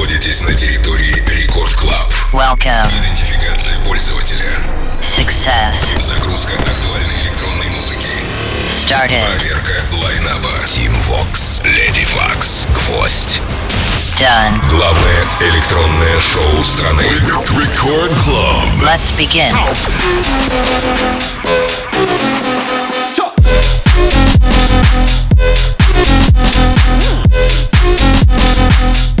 находитесь на территории Рекорд Клаб. Welcome. Идентификация пользователя. Success. Загрузка актуальной электронной музыки. Started. Проверка лайнаба. Team Vox. Lady Vox. Гвоздь. Done. Главное электронное шоу страны. Рекорд Клаб. Let's begin. Thank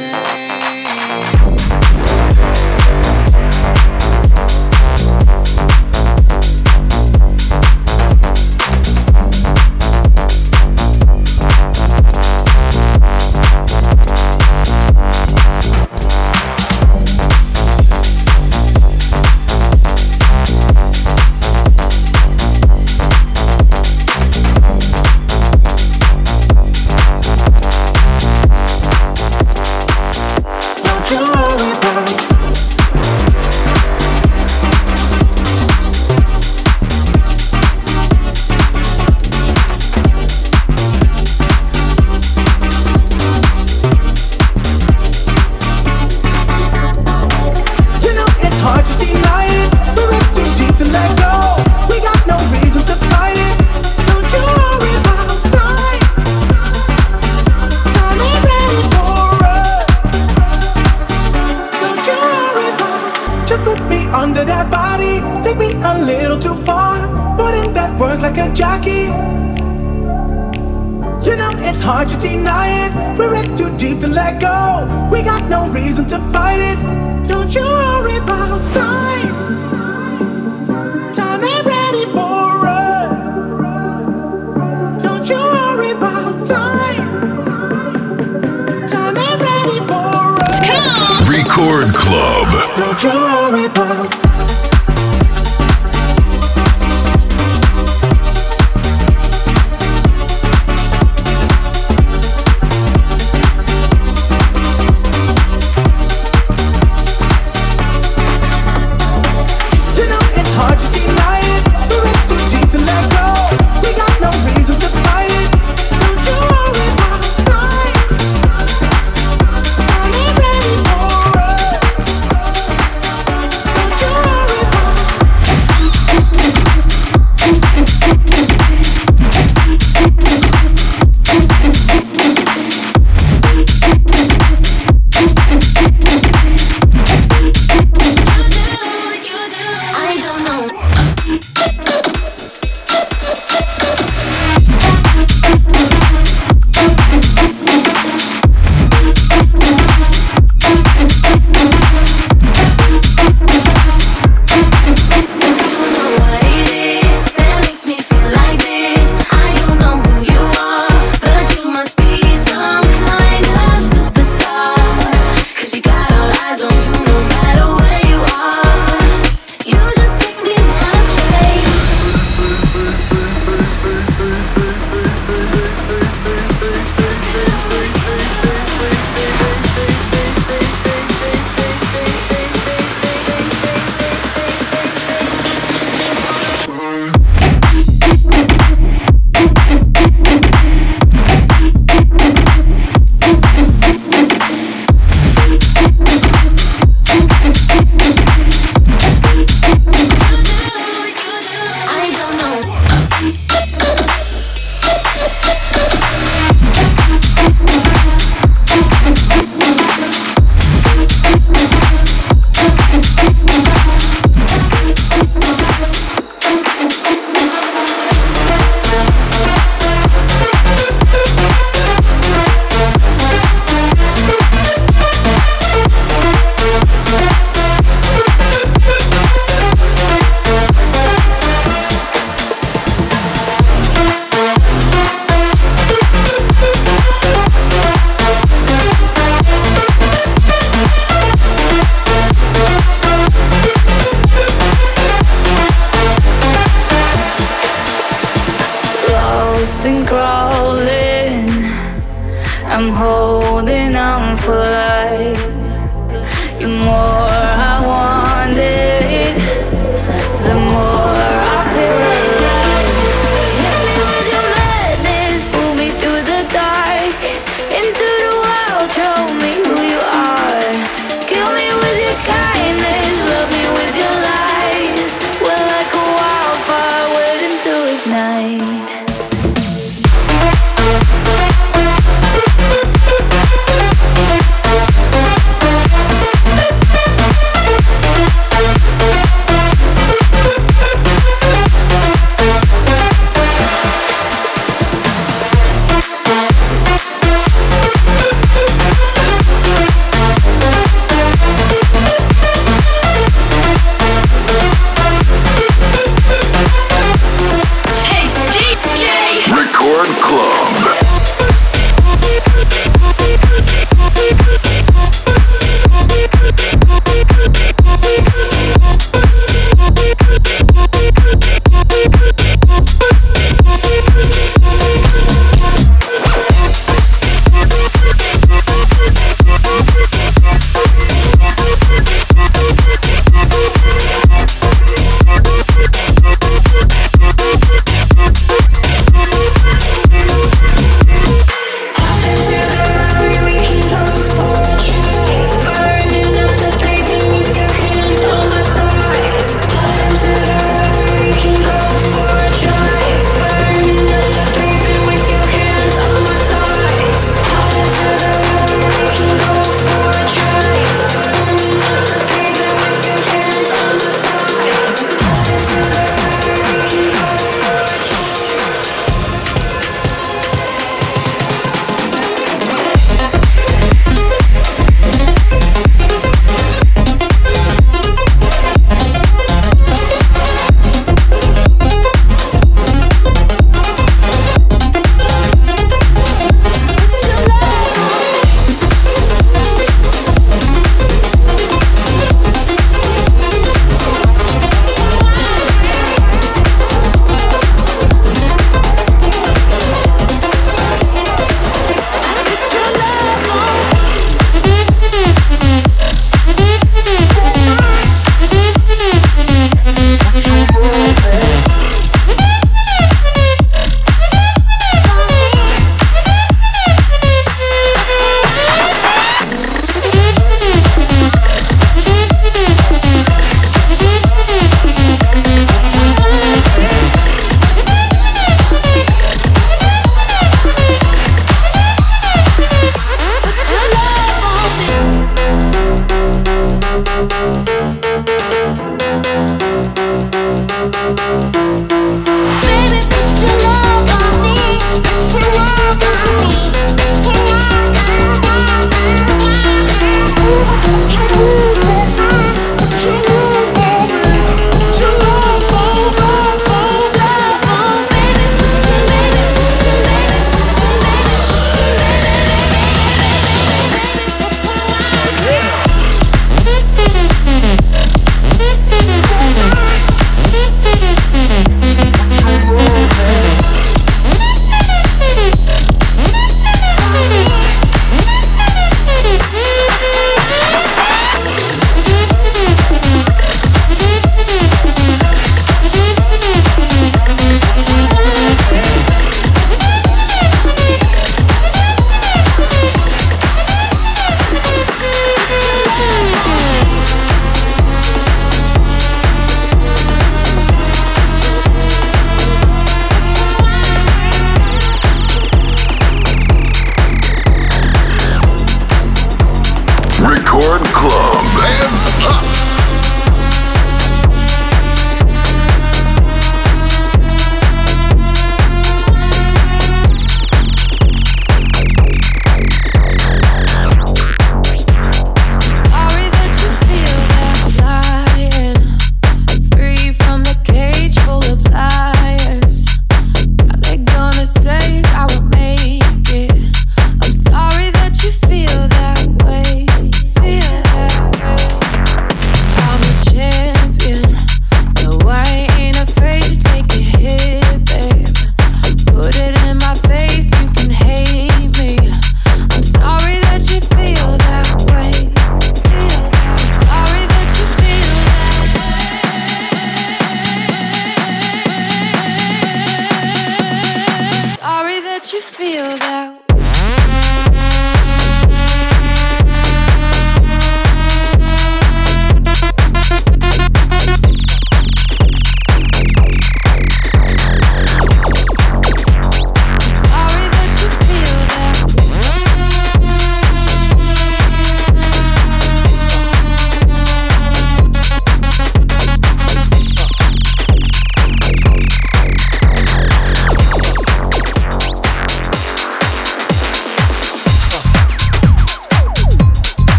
dancing Worry about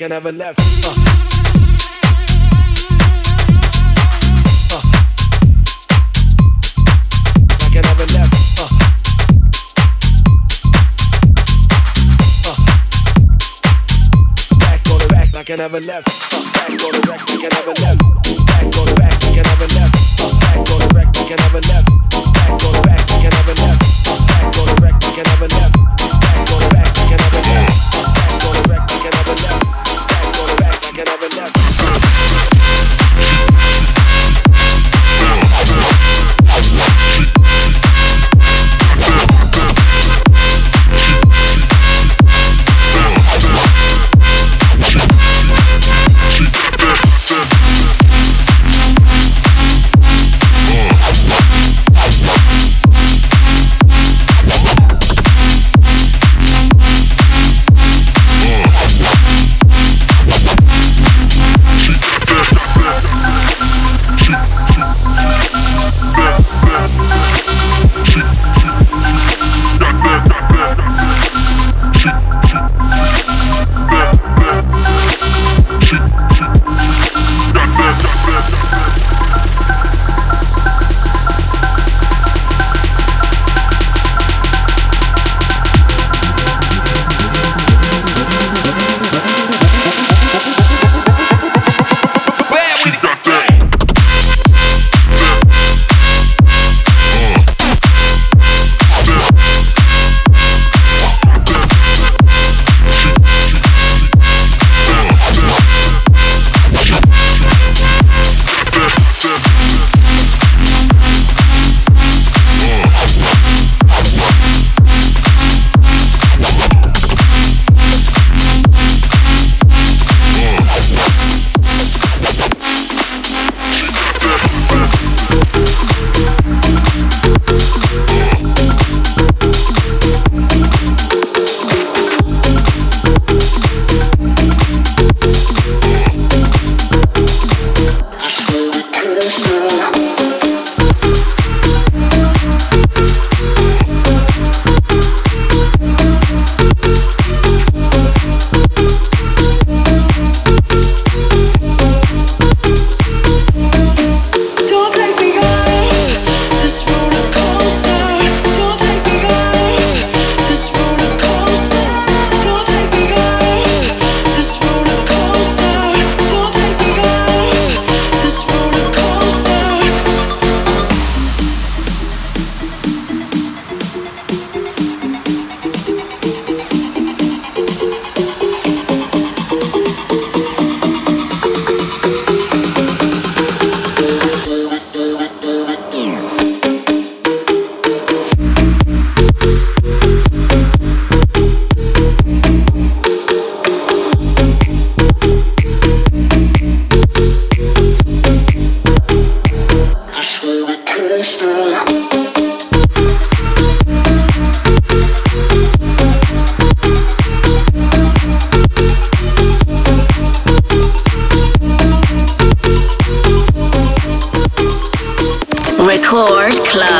like I never left. Uh. Uh. Can never left. Uh. Uh. Back on the like I never left. Uh. Back on the like I never left. Back on the like I never left. Uh. Back on Club.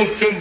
Cause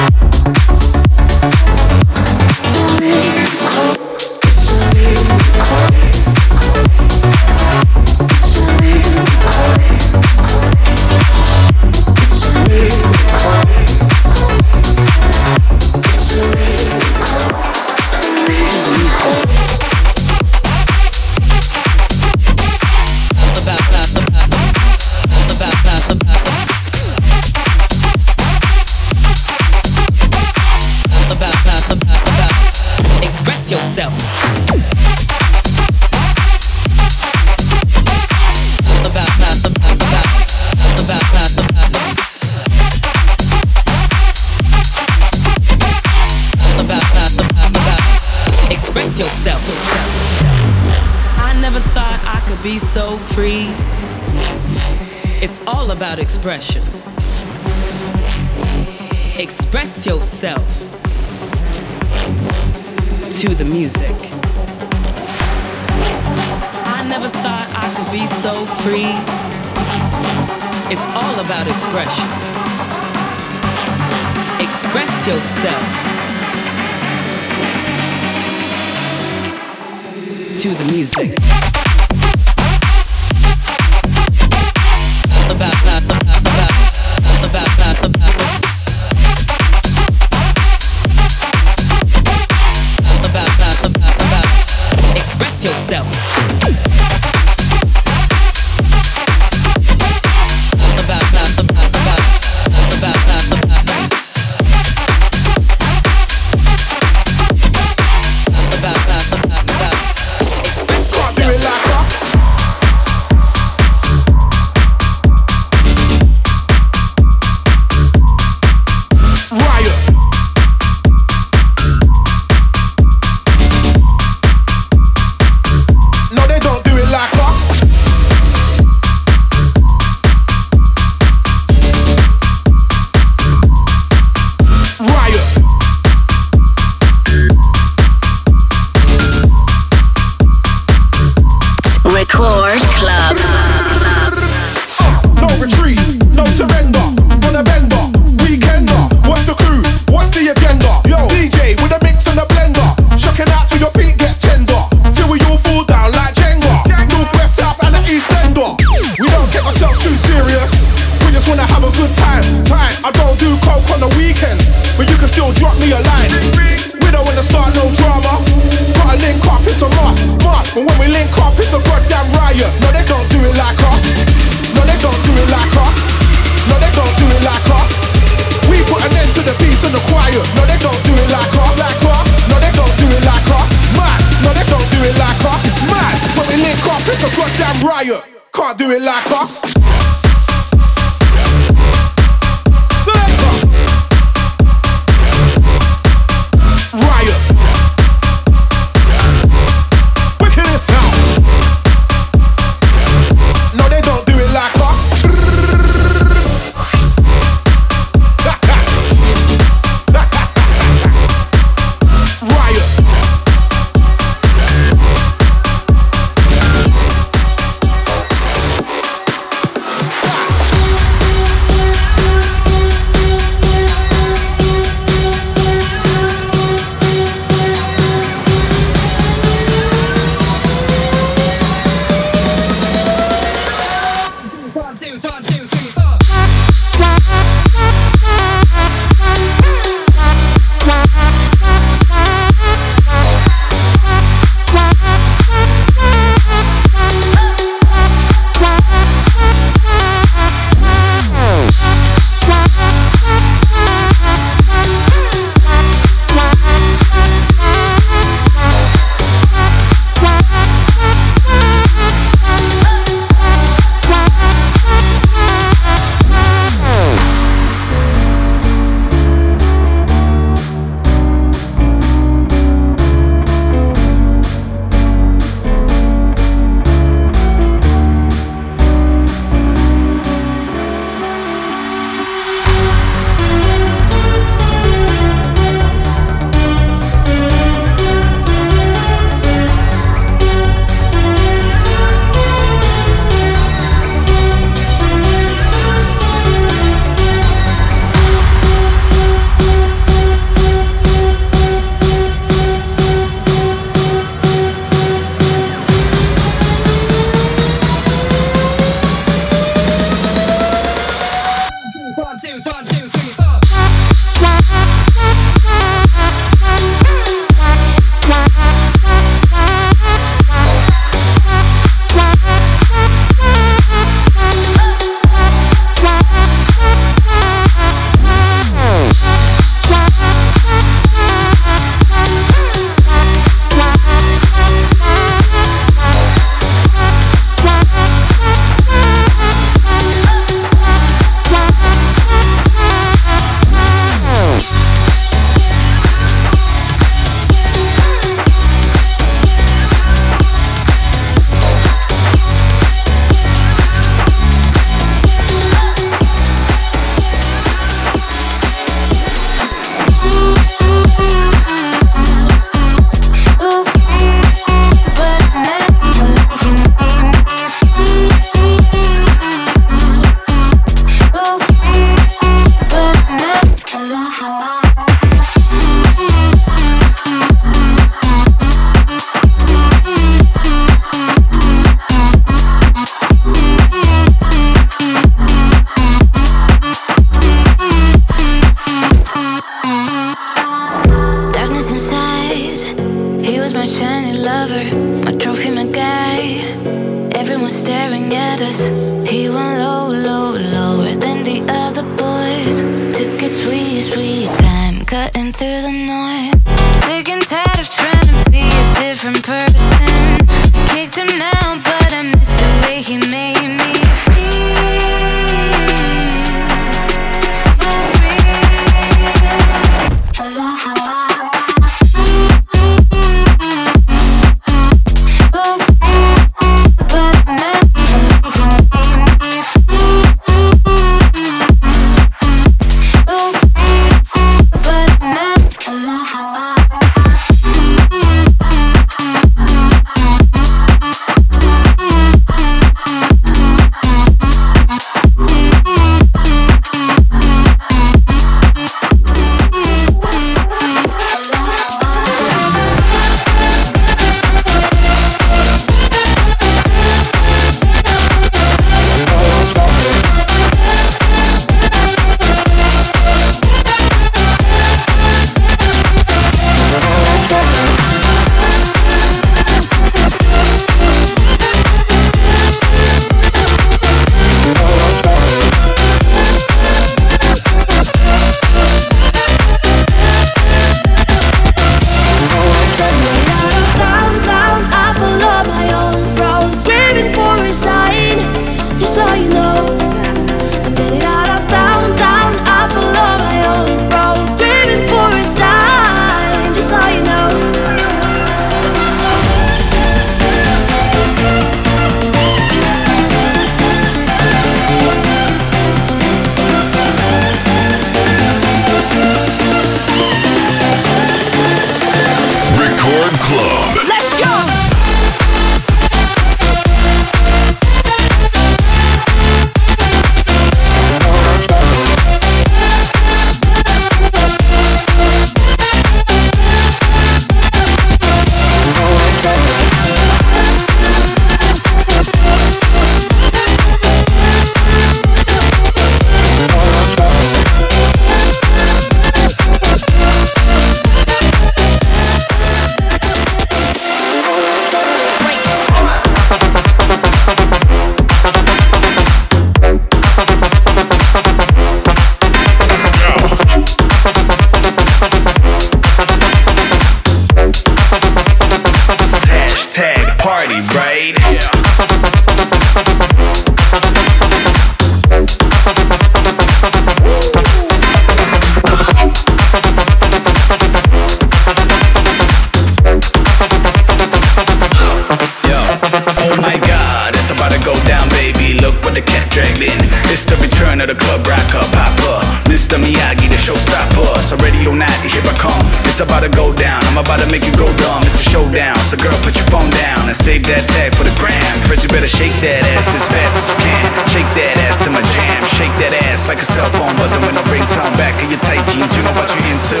about to make you go dumb. It's a showdown. So girl, put your phone down and save that tag for the gram. First you better shake that ass as fast as you can. Shake that ass to my jam. Shake that ass like a cell phone buzzing with no ringtone. Back of your tight jeans, you know what you're into.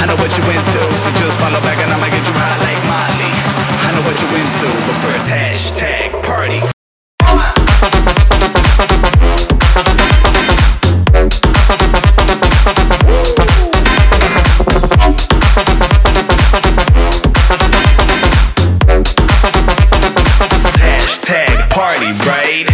I know what you're into, so just follow back and I'ma get you high like Molly. I know what you're into, but first hashtag party. right